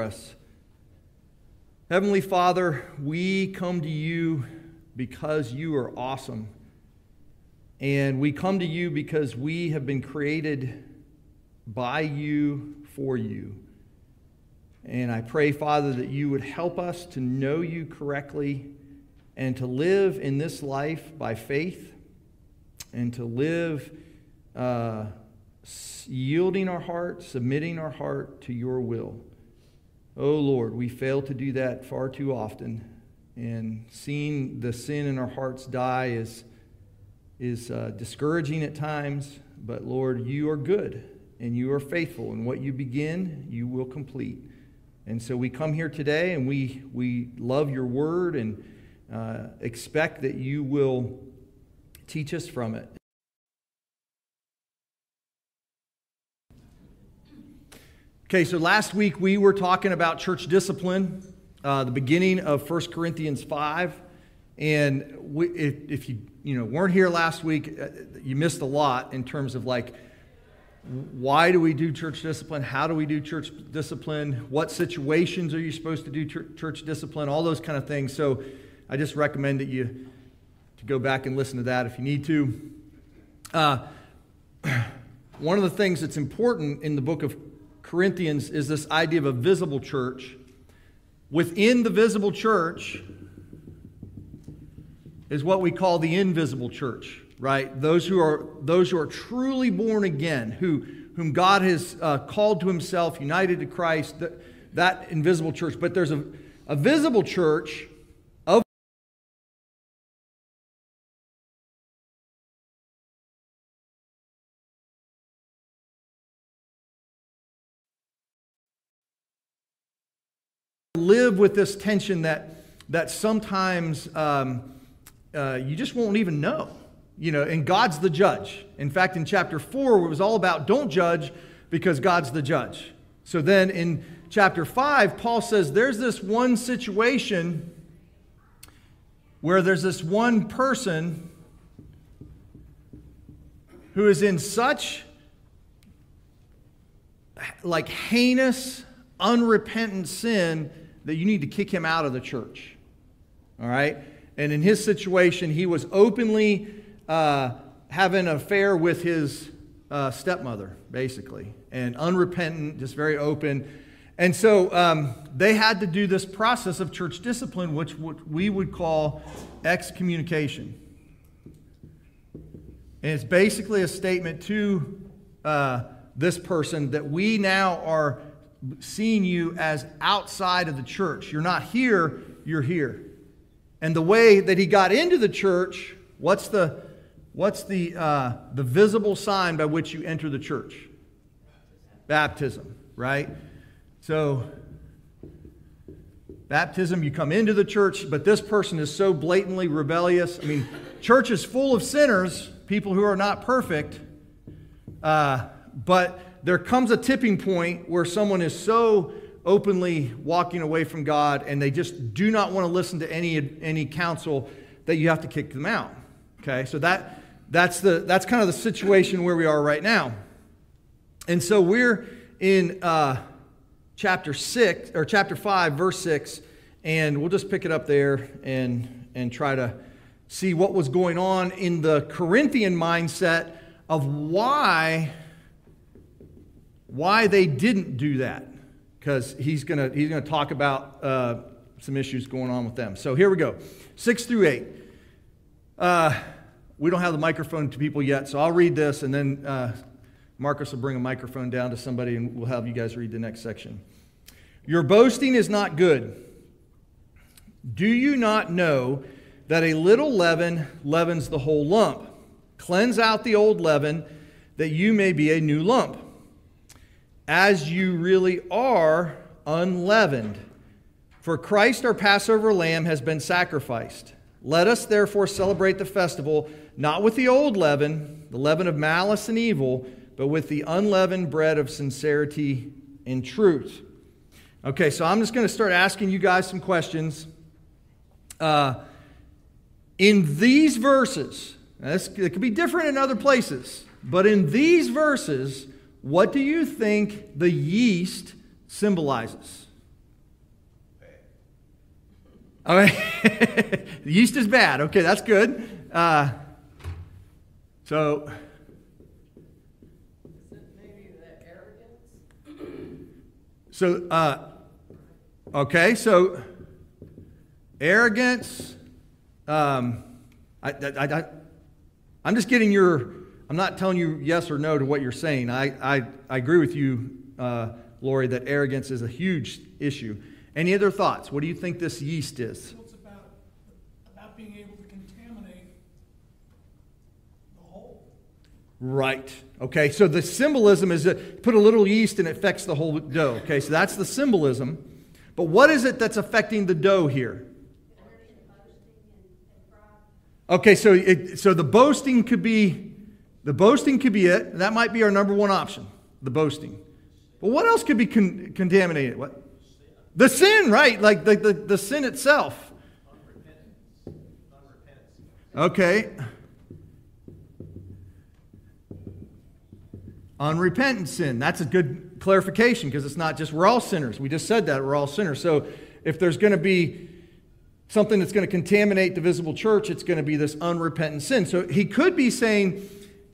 us. Heavenly Father, we come to you because you are awesome. And we come to you because we have been created by you for you. And I pray, Father, that you would help us to know you correctly and to live in this life by faith and to live uh, yielding our heart, submitting our heart to your will. Oh Lord, we fail to do that far too often. And seeing the sin in our hearts die is, is uh, discouraging at times. But Lord, you are good and you are faithful. And what you begin, you will complete. And so we come here today and we, we love your word and uh, expect that you will teach us from it. Okay, so last week we were talking about church discipline, uh, the beginning of 1 Corinthians 5. And we, if, if, you, you know, weren't here last week, uh, you missed a lot in terms of like, why do we do church discipline? How do we do church discipline? What situations are you supposed to do church discipline? All those kind of things. So I just recommend that you to go back and listen to that if you need to. Uh, one of the things that's important in the book of Corinthians is this idea of a visible church. Within the visible church is what we call the invisible church, right? Those who are, those who are truly born again, who, whom God has uh, called to himself, united to Christ, that, that invisible church. But there's a, a visible church live with this tension that, that sometimes um, uh, you just won't even know. You know, and God's the judge. In fact, in chapter 4, it was all about don't judge because God's the judge. So then in chapter 5, Paul says there's this one situation where there's this one person who is in such like heinous unrepentant sin that you need to kick him out of the church. All right? And in his situation, he was openly uh, having an affair with his uh, stepmother, basically, and unrepentant, just very open. And so um, they had to do this process of church discipline, which we would call excommunication. And it's basically a statement to uh, this person that we now are seeing you as outside of the church. You're not here, you're here. And the way that he got into the church, what's the, what's the, uh, the visible sign by which you enter the church? Baptism, right? So, baptism, you come into the church, but this person is so blatantly rebellious. I mean, church is full of sinners, people who are not perfect, uh, but there comes a tipping point where someone is so openly walking away from God and they just do not want to listen to any, any counsel that you have to kick them out. Okay, so that, that's, the, that's kind of the situation where we are right now. And so we're in uh, chapter 6, or chapter 5, verse 6, and we'll just pick it up there and, and try to see what was going on in the Corinthian mindset of why why they didn't do that, because he's going he's gonna talk about uh, some issues going on with them. So here we go 6 through 8. Uh, we don't have the microphone to people yet, so I'll read this, and then uh, Marcus will bring a microphone down to somebody, and we'll have you guys read the next section. Your boasting is not good. Do you not know that a little leaven leavens the whole lump? Cleanse out the old leaven, that you may be a new lump as you really are unleavened. For Christ, our Passover lamb, has been sacrificed. Let us therefore celebrate the festival not with the old leaven, the leaven of malice and evil, but with the unleavened bread of sincerity and truth. Okay, so I'm just going to start asking you guys some questions. Uh, in these verses, this, it could be different in other places, but in these verses, what do you think the yeast symbolizes? Oh, yeast is bad. Okay, that's good. Uh, so. So, uh, okay, so arrogance. Um, I, I, I, I'm just getting your, I'm not telling you yes or no to what you're saying. I, I, I agree with you, uh, Lori, that arrogance is a huge issue. Any other thoughts? What do you think this yeast is? It's about, about being able to contaminate the whole. Right. Okay, so the symbolism is that put a little yeast and it affects the whole dough. Okay, so that's the symbolism. But what is it that's affecting the dough here? Okay, so it, so the boasting could be the boasting could be it. That might be our number one option, the boasting. But what else could be con- contaminated? What? The sin, right? Like the, the, the sin itself. Okay. Unrepentant sin. That's a good clarification because it's not just we're all sinners. We just said that we're all sinners. So if there's going to be something that's going to contaminate the visible church, it's going to be this unrepentant sin. So he could be saying,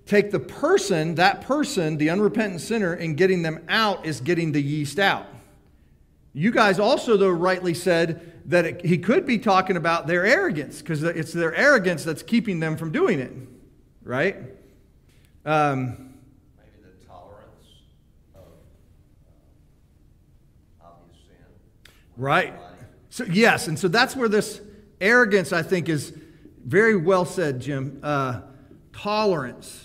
take the person, that person, the unrepentant sinner, and getting them out is getting the yeast out. You guys also, though, rightly said that it, he could be talking about their arrogance because it's their arrogance that's keeping them from doing it, right? Um, Maybe the tolerance of uh, obvious sin. right. So, yes, and so that's where this arrogance, I think, is very well said, Jim. Uh, tolerance.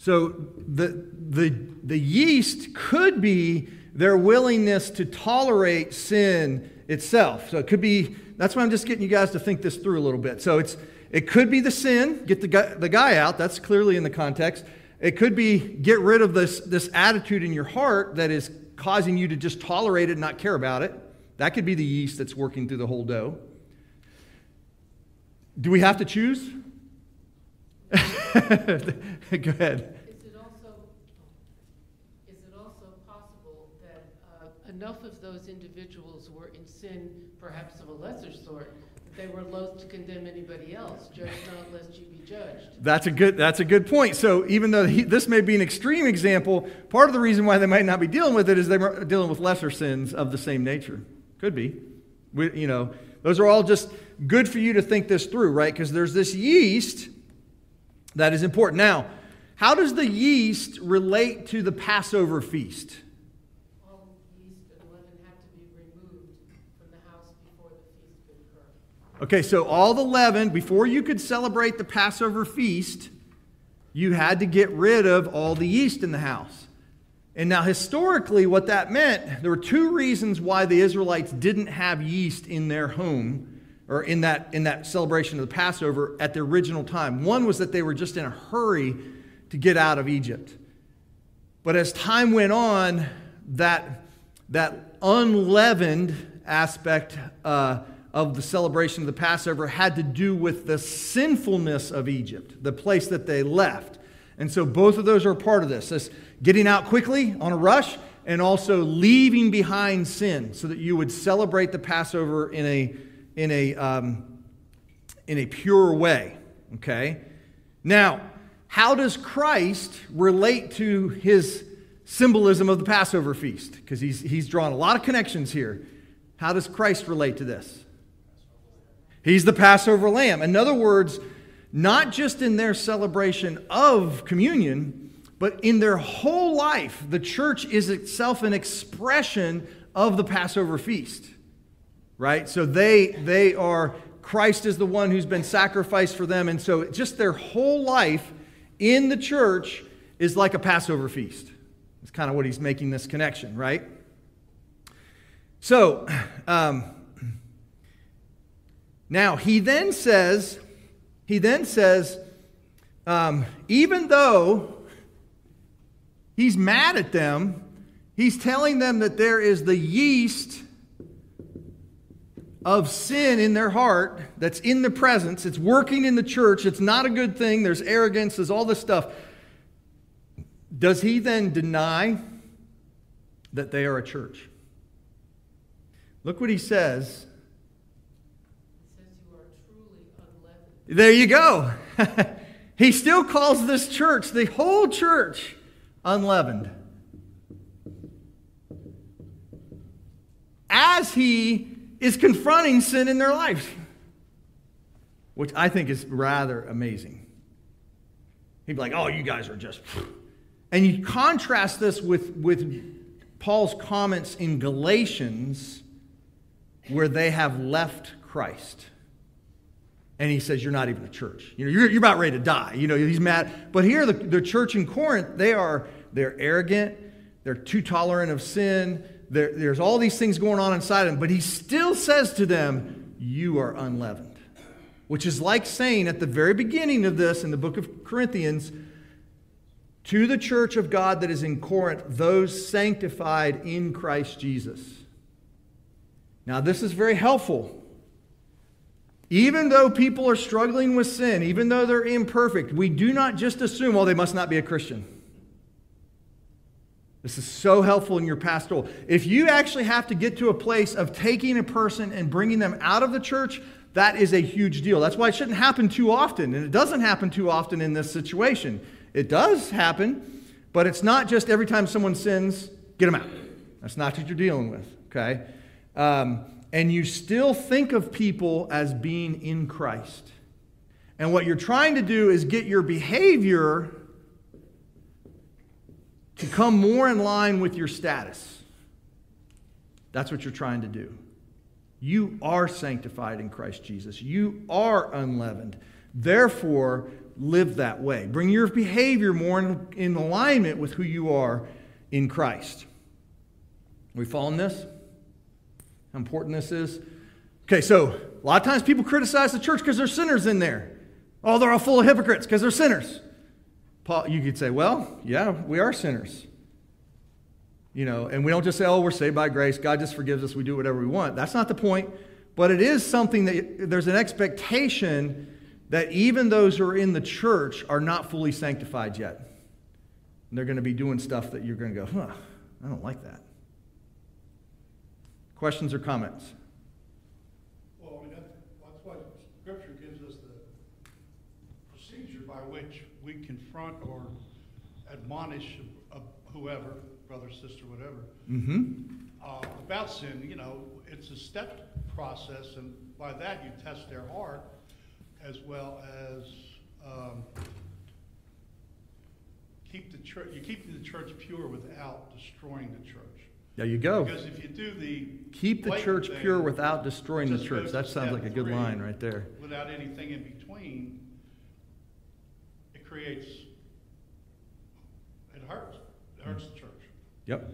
So the, the, the yeast could be their willingness to tolerate sin itself. So it could be, that's why I'm just getting you guys to think this through a little bit. So it's, it could be the sin, get the guy, the guy out, that's clearly in the context. It could be get rid of this, this attitude in your heart that is causing you to just tolerate it and not care about it. That could be the yeast that's working through the whole dough. Do we have to choose? Go ahead. Is it also, is it also possible that uh, enough of those individuals were in sin, perhaps of a lesser sort, that they were loath to condemn anybody else? Judge not lest you be judged. That's a good. That's a good point. So even though he, this may be an extreme example, part of the reason why they might not be dealing with it is they're dealing with lesser sins of the same nature. Could be. We, you know, those are all just good for you to think this through, right? Because there's this yeast that is important. Now, how does the yeast relate to the Passover feast? All yeast and leaven have to be removed from the house before the feast could occur. Okay, so all the leaven, before you could celebrate the Passover feast, you had to get rid of all the yeast in the house. And now, historically, what that meant, there were two reasons why the Israelites didn't have yeast in their home or in that, in that celebration of the Passover at the original time. One was that they were just in a hurry to get out of Egypt. But as time went on, that, that unleavened aspect uh, of the celebration of the Passover had to do with the sinfulness of Egypt, the place that they left. And so both of those are part of this this getting out quickly on a rush and also leaving behind sin so that you would celebrate the Passover in a, in a, um, in a pure way. Okay? Now, how does Christ relate to his symbolism of the Passover feast? Because he's, he's drawn a lot of connections here. How does Christ relate to this? He's the Passover lamb. In other words, not just in their celebration of communion, but in their whole life, the church is itself an expression of the Passover feast. Right? So they they are Christ is the one who's been sacrificed for them and so just their whole life in the church is like a Passover feast. It's kind of what he's making this connection, right? So, um, now he then says, he then says, um, even though he's mad at them, he's telling them that there is the yeast of sin in their heart that's in the presence. It's working in the church. It's not a good thing. There's arrogance, there's all this stuff. Does he then deny that they are a church? Look what he says. There you go. he still calls this church, the whole church, unleavened. As he is confronting sin in their lives, which I think is rather amazing. He'd be like, oh, you guys are just. And you contrast this with, with Paul's comments in Galatians, where they have left Christ. And he says, You're not even a church. You know, you're, you're about ready to die. You know, he's mad. But here, the, the church in Corinth, they are they're arrogant, they're too tolerant of sin. There, there's all these things going on inside them, but he still says to them, You are unleavened. Which is like saying at the very beginning of this in the book of Corinthians, to the church of God that is in Corinth, those sanctified in Christ Jesus. Now, this is very helpful. Even though people are struggling with sin, even though they're imperfect, we do not just assume, well, they must not be a Christian. This is so helpful in your pastoral. If you actually have to get to a place of taking a person and bringing them out of the church, that is a huge deal. That's why it shouldn't happen too often. And it doesn't happen too often in this situation. It does happen, but it's not just every time someone sins, get them out. That's not what you're dealing with, okay? Um, and you still think of people as being in Christ. And what you're trying to do is get your behavior to come more in line with your status. That's what you're trying to do. You are sanctified in Christ Jesus. You are unleavened. Therefore, live that way. Bring your behavior more in, in alignment with who you are in Christ. Are we following this? How important this is? Okay, so a lot of times people criticize the church because there's sinners in there. Oh, they're all full of hypocrites because they're sinners. Paul, you could say, well, yeah, we are sinners. You know, and we don't just say, oh, we're saved by grace. God just forgives us. We do whatever we want. That's not the point. But it is something that there's an expectation that even those who are in the church are not fully sanctified yet. And they're going to be doing stuff that you're going to go, huh, I don't like that. Questions or comments? Well, I mean, that- that's why Scripture gives us the procedure by which we confront or admonish whoever, brother, sister, whatever, Mm-hmm. uh, about sin. You know, it's a step process, and by that you test their heart as well as um, keep the church. You keep the church pure without destroying the church. There you go. Because if you do the Keep the church thing, pure without destroying the church. That sounds like a good line right there. without anything in between, creates, it hurts. It hurts the church. Yep.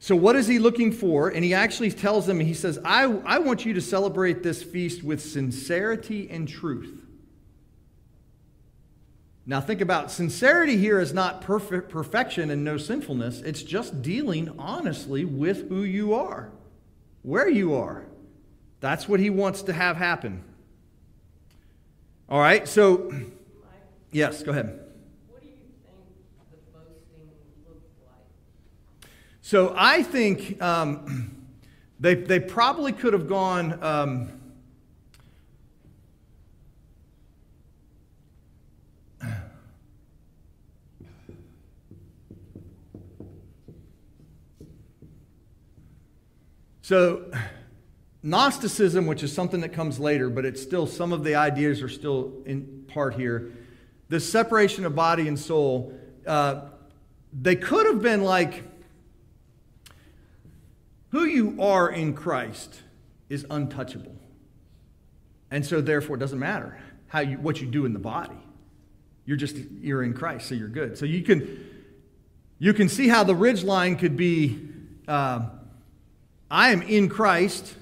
So, what is he looking for? And he actually tells them, he says, I, I want you to celebrate this feast with sincerity and truth. Now, think about sincerity here is not perfect perfection and no sinfulness. It's just dealing honestly with who you are, where you are. That's what he wants to have happen. All right, so, yes, go ahead. what do you think the boasting looked like? So I think um, they, they probably could have gone. Um, so, Gnosticism, which is something that comes later, but it's still, some of the ideas are still in part here. This separation of body and soul, uh, they could have been like, who you are in Christ is untouchable. And so therefore it doesn't matter how you what you do in the body. You're just you're in Christ, so you're good. So you can you can see how the ridge line could be uh, I am in Christ,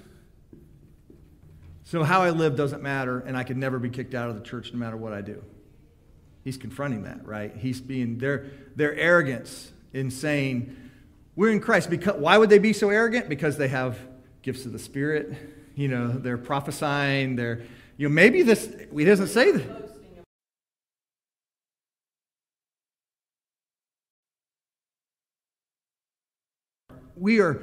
so how I live doesn't matter, and I could never be kicked out of the church no matter what I do. He's confronting that, right? He's being their their arrogance in saying, we're in Christ. Because, why would they be so arrogant? Because they have gifts of the Spirit. You know, they're prophesying. They're, you know, maybe this, he doesn't say that. We are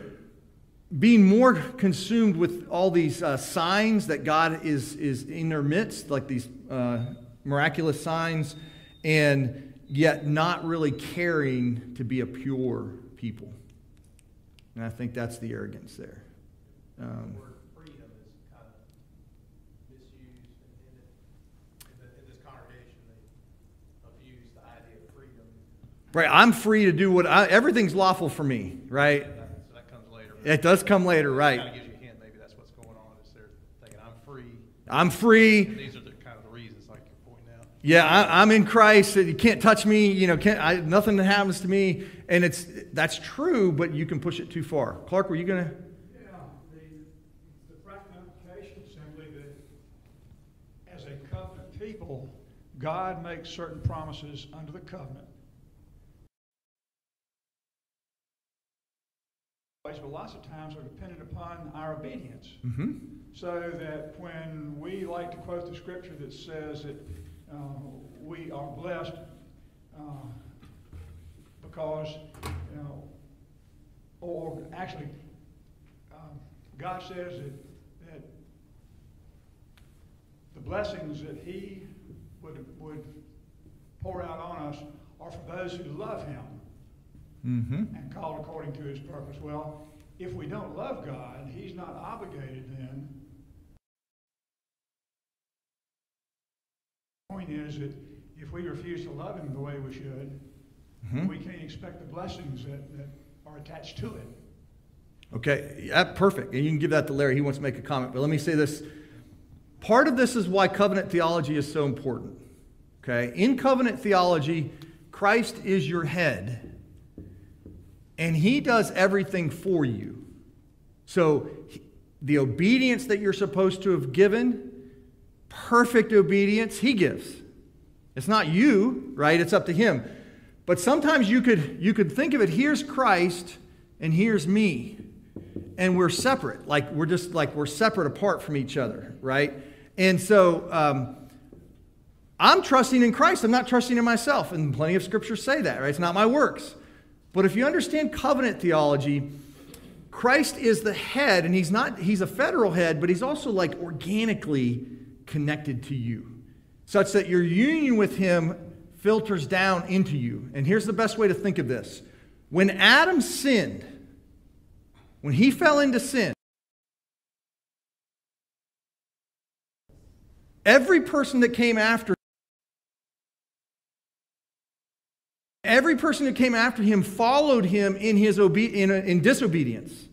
being more consumed with all these uh, signs that God is, is in their midst, like these uh, miraculous signs, and yet not really caring to be a pure people. And I think that's the arrogance there. Um, freedom is kind of misused in, in, it- in, the, in this congregation. They abuse the idea of freedom. right, I'm free to do what I, everything's lawful for me, right? That, so that comes later. It does come later, right? Kind of gives you a hint. Maybe that's what's going on. Is they're thinking I'm free. I'm free. And these are the kind of the reasons, like you're pointing out. Yeah, I, I'm in Christ. You can't touch me. You know, can't, I, nothing happens to me. And it's that's true, but you can push it too far. Clark, were you gonna? Yeah, the, the practical application simply that as a covenant people, God makes certain promises under the covenant. But lots of times are dependent upon our obedience. Mm-hmm. So that when we like to quote the scripture that says that we are blessed uh, because, you know, or actually, um, God says that, that the blessings that He would, would pour out on us are for those who love Him Mm-hmm. and called according to His purpose. Well, if we don't love God, He's not obligated then. Point is that if we refuse to love Him the way we should, Mhm. we can't expect the blessings that, that are attached to it. Okay, yeah, perfect. And you can give that to Larry. He wants to make a comment. But let me say this. Part of this is why covenant theology is so important. Okay? In covenant theology, Christ is your head, and he does everything for you. So the obedience that you're supposed to have given, perfect obedience, he gives. It's not you, right? It's up to him. But sometimes you could you could think of it here's Christ and here's me. And we're separate. Like we're just like we're separate apart from each other, right? And so um, I'm trusting in Christ. I'm not trusting in myself. And plenty of scriptures say that, right? It's not my works. But if you understand covenant theology, Christ is the head, and he's not, he's a federal head, but he's also like organically connected to you, such that your union with him filters down into you. And here's the best way to think of this. When Adam sinned, when he fell into sin, every person that came after every person who came after him followed him in his obe- in, in disobedience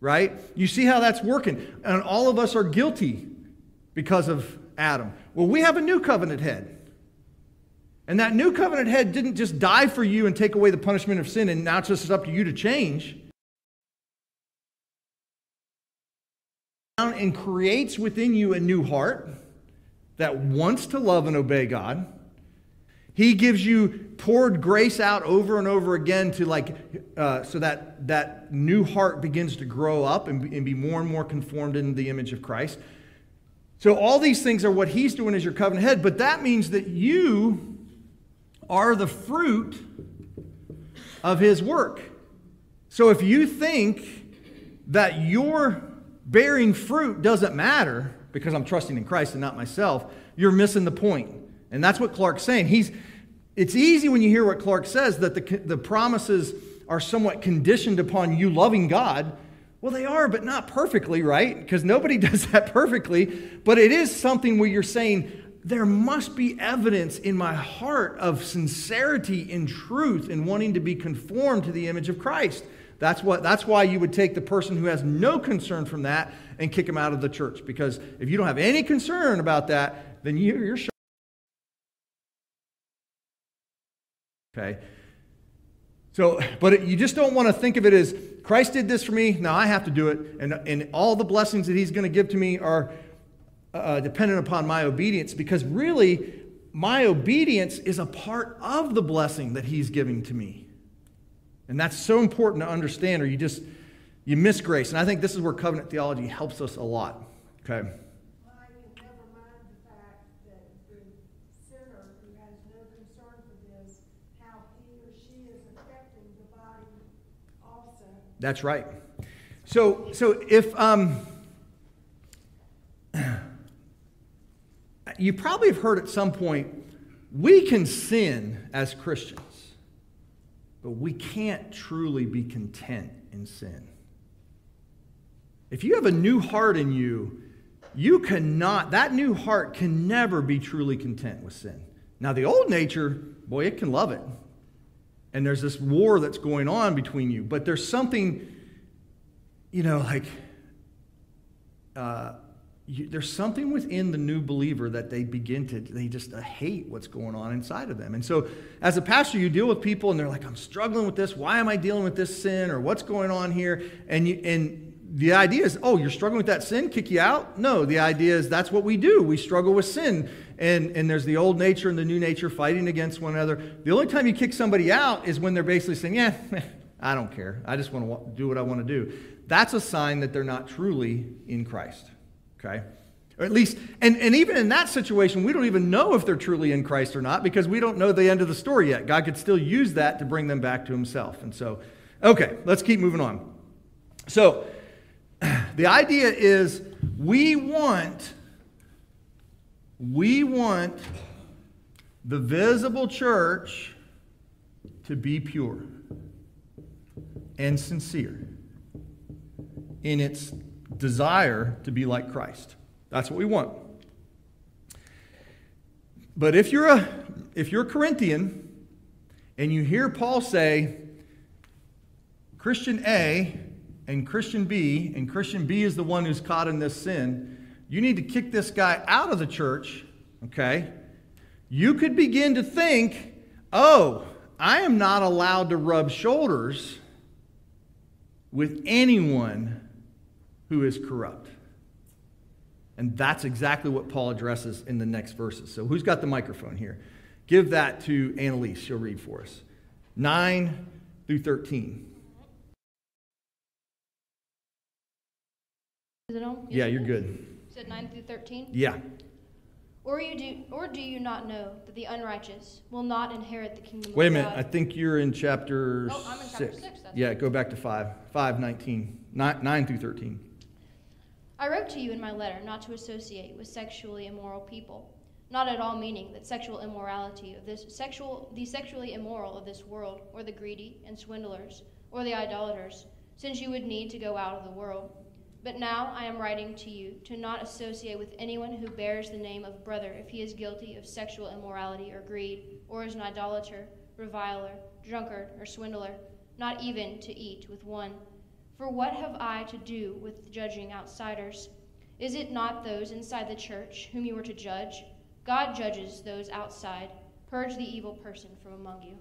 right? You see how that's working. And all of us are guilty because of adam. Well we have a new covenant head. And that new covenant head didn't just die for you and take away the punishment of sin and now it's just up to you to change. And creates within you a new heart that wants to love and obey god. He gives you poured grace out over and over again to like, uh, so that that new heart begins to grow up and and be more and more conformed in the image of Christ. So all these things are what he's doing as your covenant head, but that means that you are the fruit of his work. So if you think that your bearing fruit doesn't matter because I'm trusting in Christ and not myself, you're missing the point. And that's what Clark's saying. He's, it's easy when you hear what Clark says that the, the promises are somewhat conditioned upon you loving God. Well, they are, but not perfectly, right? Because nobody does that perfectly. But it is something where you're saying, there must be evidence in my heart of sincerity and truth and wanting to be conformed to the image of Christ. That's, what, that's why you would take the person who has no concern from that and kick him out of the church. Because if you don't have any concern about that, then you, you're shut. Okay? So, but it, you just don't want to think of it as Christ did this for me, now I have to do it, and, and all the blessings that He's going to give to me are uh, dependent upon my obedience, because really, my obedience is a part of the blessing that He's giving to me. And that's so important to understand, or you just you miss grace. And I think this is where covenant theology helps us a lot. Okay. I can never mind the fact that the sinner who has no concern for this, how he or she is affecting the body also. That's right. So, so if um, you probably have heard at some point, we can sin as Christians, but we can't truly be content in sin. If you have a new heart in you, you cannot, that new heart can never be truly content with sin. Now, the old nature, boy, it can love it. And there's this war that's going on between you, but there's something, you know, like, uh, you, there's something within the new believer that they begin to they just uh, hate what's going on inside of them. And so as a pastor you deal with people and they're like i'm struggling with this. Why am i dealing with this sin or what's going on here? And you and the idea is oh you're struggling with that sin kick you out? No the idea is that's what we do. We struggle with sin and and there's the old nature and the new nature fighting against one another the only time you kick somebody out is when they're basically saying yeah i don't care i just want to do what i want to do that's a sign that they're not truly in christ okay? Or at least, and, and even in that situation, we don't even know if they're truly in Christ or not because we don't know the end of the story yet. God could still use that to bring them back to himself. And so, okay, let's keep moving on. So, the idea is we want, we want the visible church to be pure and sincere in its desire to be like Christ. That's what we want. But if you're a if you're a Corinthian and you hear Paul say Christian A and Christian B, and Christian B is the one who's caught in this sin, you need to kick this guy out of the church, okay? You could begin to think, oh, I am not allowed to rub shoulders with anyone who is corrupt. And that's exactly what Paul addresses in the next verses. So, who's got the microphone here? Give that to Annalise. She'll read for us. 9 through 13. Is it on? Yeah, you're good. Said 9 through 13? Yeah. Or you do or do you not know that the unrighteous will not inherit the kingdom of God? Wait a minute. God? I think you're in chapter Oh, I'm in chapter six, that's yeah, right. go back to 5. 5, 19. 9, 9 through 13. I wrote to you in my letter not to associate with sexually immoral people, not at all meaning that sexual immorality of this sexual the sexually immoral of this world, or the greedy and swindlers, or the idolaters, since you would need to go out of the world. But now I am writing to you to not associate with anyone who bears the name of brother if he is guilty of sexual immorality or greed, or is an idolater, reviler, drunkard, or swindler, not even to eat with one. For what have I to do with judging outsiders? Is it not those inside the church whom you are to judge? God judges those outside. Purge the evil person from among you.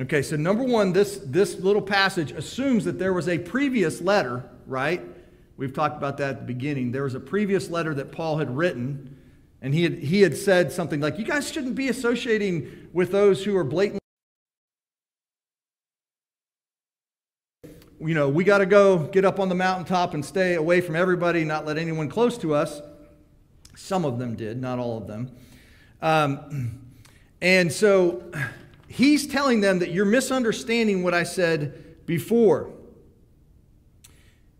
Okay, so number one, this, this little passage assumes that there was a previous letter, right? We've talked about that at the beginning. There was a previous letter that Paul had written, and he had, he had said something like, You guys shouldn't be associating with those who are blatantly. You know, we got to go get up on the mountaintop and stay away from everybody, not let anyone close to us. Some of them did, not all of them. Um, and so he's telling them that you're misunderstanding what I said before.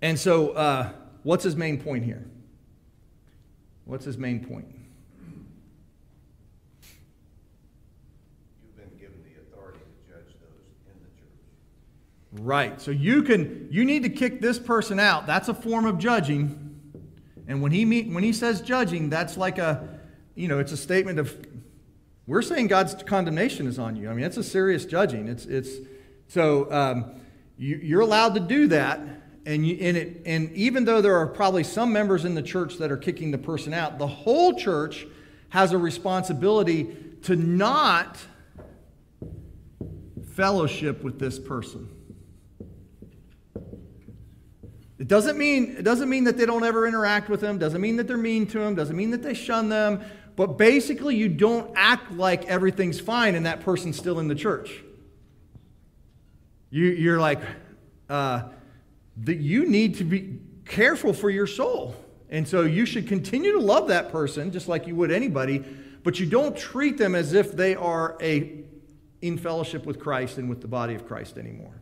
And so, uh, what's his main point here? What's his main point? You've been given the authority to judge those in the church. Right. So you can you need to kick this person out. That's a form of judging. And when he meet, when he says judging, that's like a you know, it's a statement of we're saying God's condemnation is on you. I mean, it's a serious judging. It's it's so um, you, you're allowed to do that. And, you, and, it, and even though there are probably some members in the church that are kicking the person out, the whole church has a responsibility to not fellowship with this person. It doesn't mean it doesn't mean that they don't ever interact with them, doesn't mean that they're mean to them, doesn't mean that they shun them, but basically you don't act like everything's fine and that person's still in the church. You, you're like, uh, that you need to be careful for your soul. And so you should continue to love that person just like you would anybody, but you don't treat them as if they are a in fellowship with Christ and with the body of Christ anymore.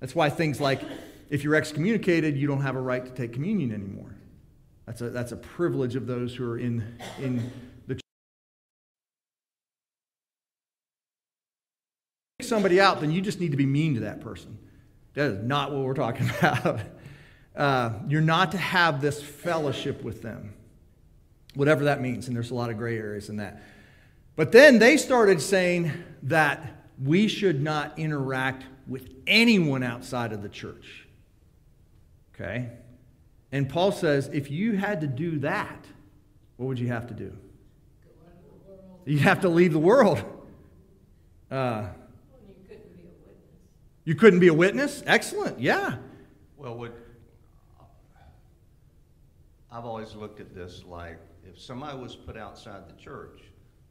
That's why things like if you're excommunicated, you don't have a right to take communion anymore. That's a, that's a privilege of those who are in, in the church. somebody out, then you just need to be mean to that person. That is not what we're talking about. Uh, you're not to have this fellowship with them, whatever that means. And there's a lot of gray areas in that. But then they started saying that we should not interact with anyone outside of the church. Okay? And Paul says if you had to do that, what would you have to do? You'd have to leave the world. Uh, You couldn't be a witness. You couldn't be a witness? Excellent. Yeah. Well, what, I've always looked at this like, if somebody was put outside the church,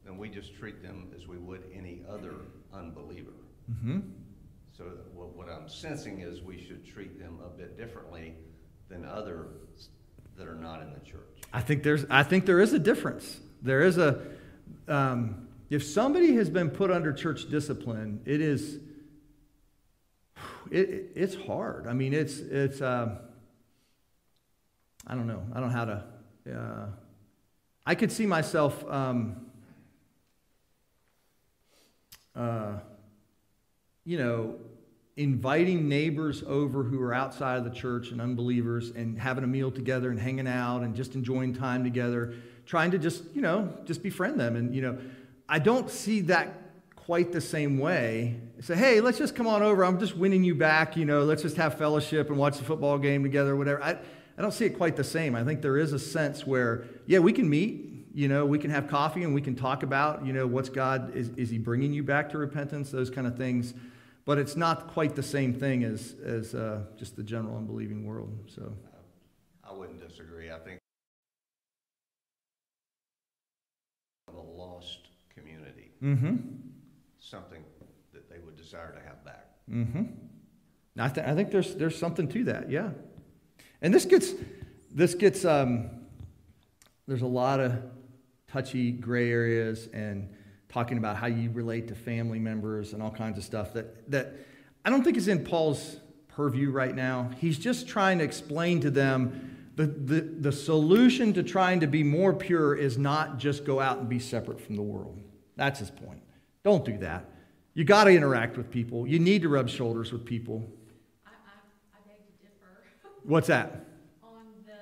then we just treat them as we would any other unbeliever. Mm-hmm. So what, what I'm sensing is we should treat them a bit differently than others that are not in the church. I think there's I think there is a difference. There is a um, if somebody has been put under church discipline, it is it, it's hard. I mean, it's it's um, I don't know. I don't know how to. Uh, I could see myself. Um, uh, you know, inviting neighbors over who are outside of the church and unbelievers and having a meal together and hanging out and just enjoying time together, trying to just, you know, just befriend them. And, you know, I don't see that quite the same way. Say, hey, let's just come on over. I'm just winning you back. You know, let's just have fellowship and watch the football game together or whatever. I, I don't see it quite the same. I think there is a sense where, yeah, we can meet. You know, we can have coffee and we can talk about, you know, what's God, is, is He bringing you back to repentance, those kind of things. But it's not quite the same thing as, as uh, just the general unbelieving world. So, I wouldn't disagree. I think of a lost community, mm-hmm, something that they would desire to have back. mm-hmm. I, th- I think there's, there's something to that, yeah. And this gets, this gets, um, there's a lot of touchy gray areas and talking about how you relate to family members and all kinds of stuff that, that I don't think is in Paul's purview right now. He's just trying to explain to them the, the, the solution to trying to be more pure is not just go out and be separate from the world. That's his point. Don't do that. You got to interact with people. You need to rub shoulders with people. I, I, I beg to differ What's that? on the,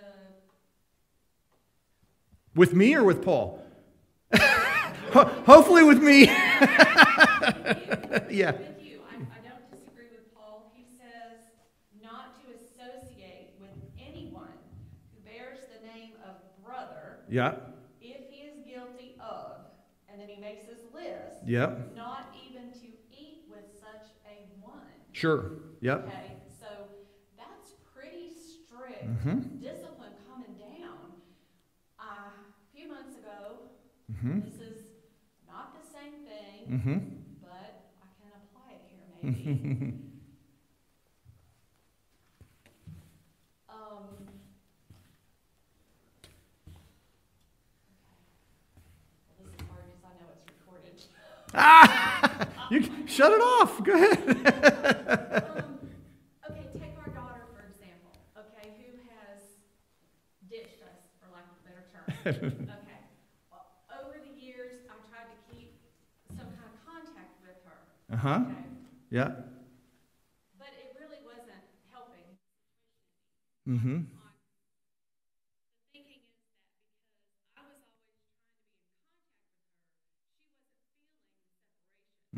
With me or with Paul? Hopefully with me. yeah. With you, I, I don't disagree with Paul. He says not to associate with anyone who bears the name of brother Yeah. if he is guilty of, and then he makes this list, Yep. not even to eat with such a one. Sure. Yep. Okay, so that's pretty strict Mhm. discipline coming down. Uh, a few months ago, Mhm. this is not the same thing, Mhm. but I can apply it here maybe. Um. Well, this is hard because I know it's recorded. ah! You shut it off. Go ahead. Um, okay, take our daughter, for example, okay, who has ditched us, for lack of a better term. Okay. Well, Over the years, I tried to keep some kind of contact with her. Uh huh. Okay. Yeah. But it really wasn't helping. Mm-hmm. on- The thinking is that because I was always trying to be in contact with her, she wasn't feeling the separation. Mm-hmm. Okay. So it would be the same thing here. If you're still seeking out that person who is your brother in Christ, but who has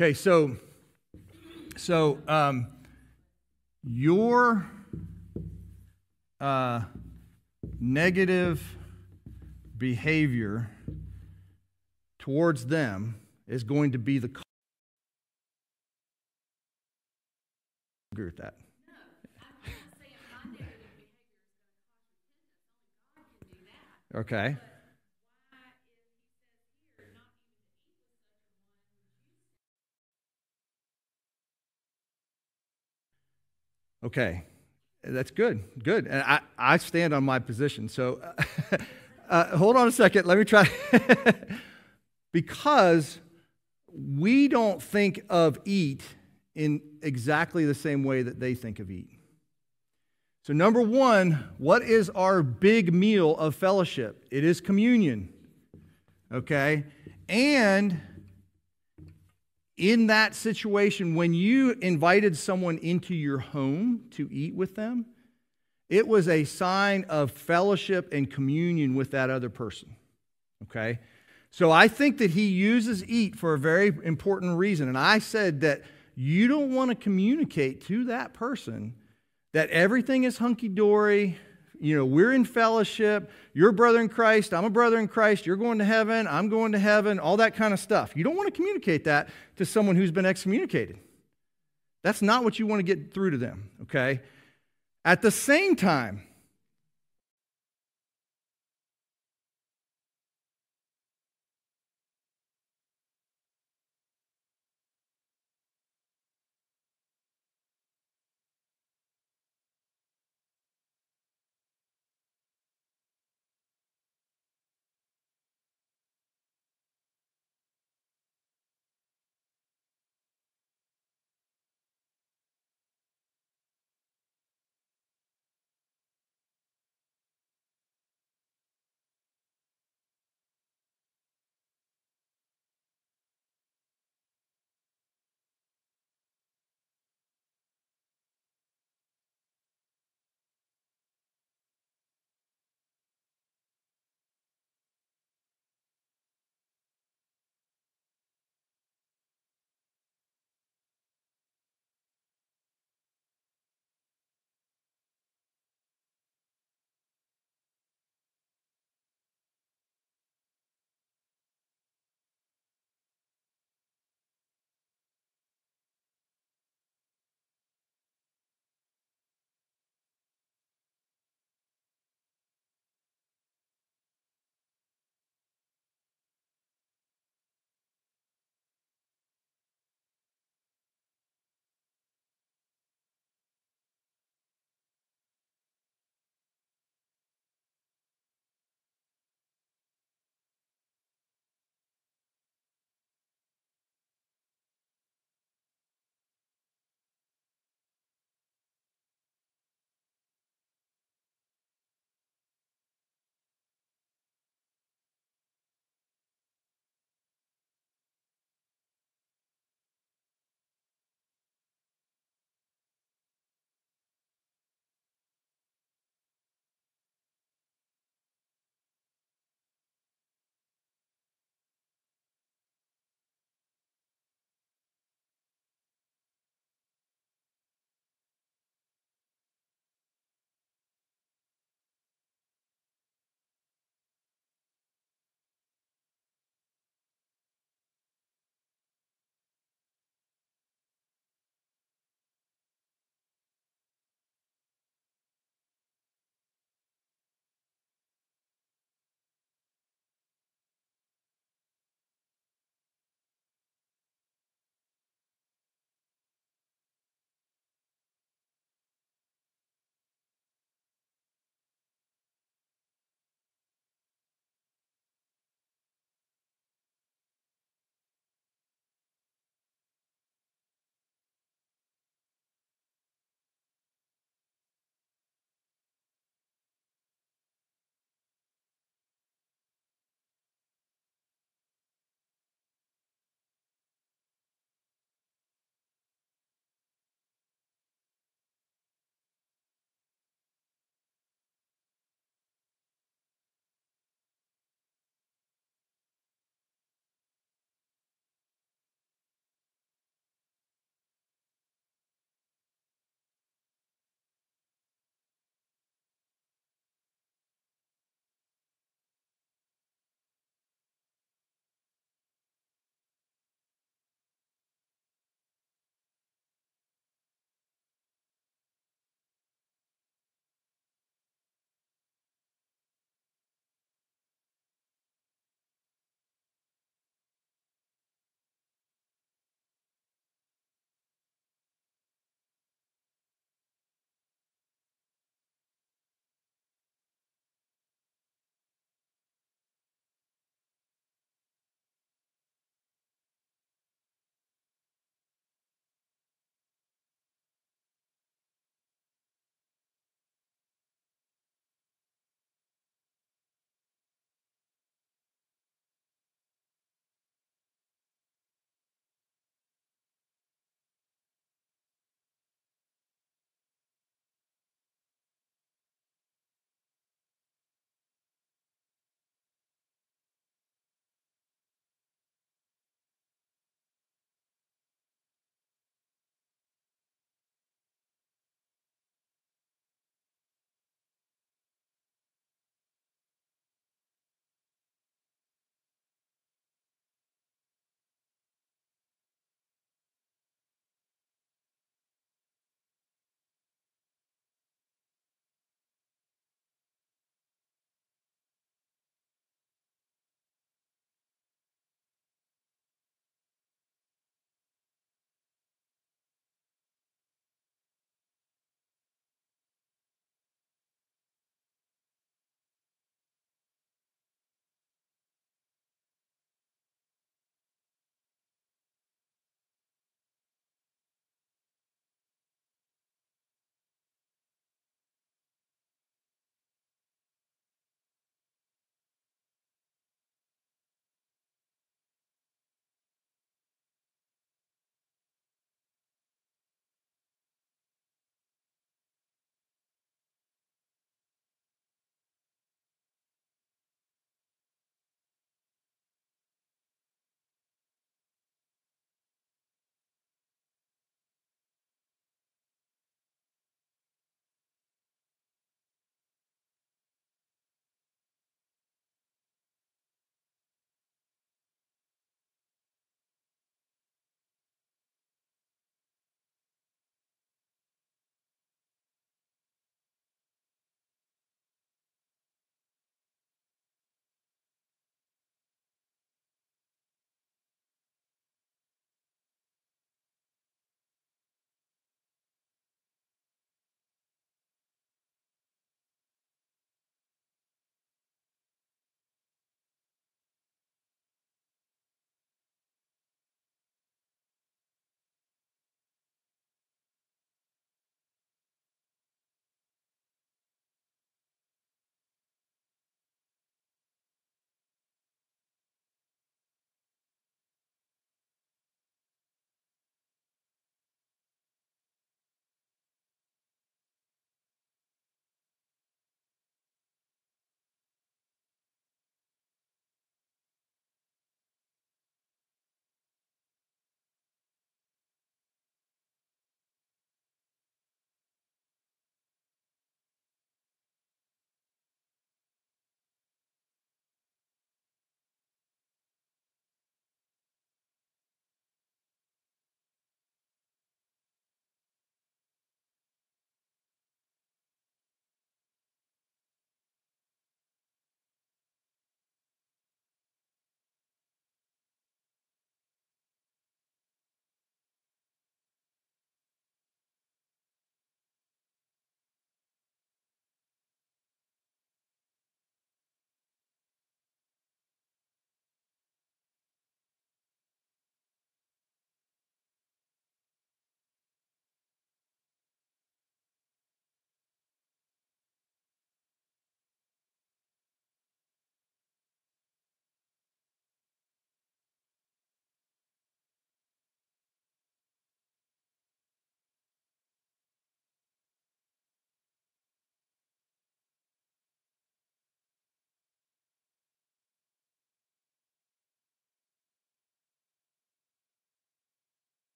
Okay, so so um, your uh, negative behavior towards them is going to be the cause. agree with that. That. Okay. Okay, that's good, good. And I, I stand on my position. So uh, hold on a second. Let me try. because we don't think of eat in exactly the same way that they think of eat. So, number one, what is our big meal of fellowship? It is communion. Okay? And in that situation, when you invited someone into your home to eat with them, it was a sign of fellowship and communion with that other person. Okay? So I think that he uses eat for a very important reason. And I said that you don't want to communicate to that person that everything is hunky dory. You know, we're in fellowship. You're a brother in Christ. I'm a brother in Christ. You're going to heaven. I'm going to heaven. All that kind of stuff. You don't want to communicate that to someone who's been excommunicated. That's not what you want to get through to them, okay? At the same time,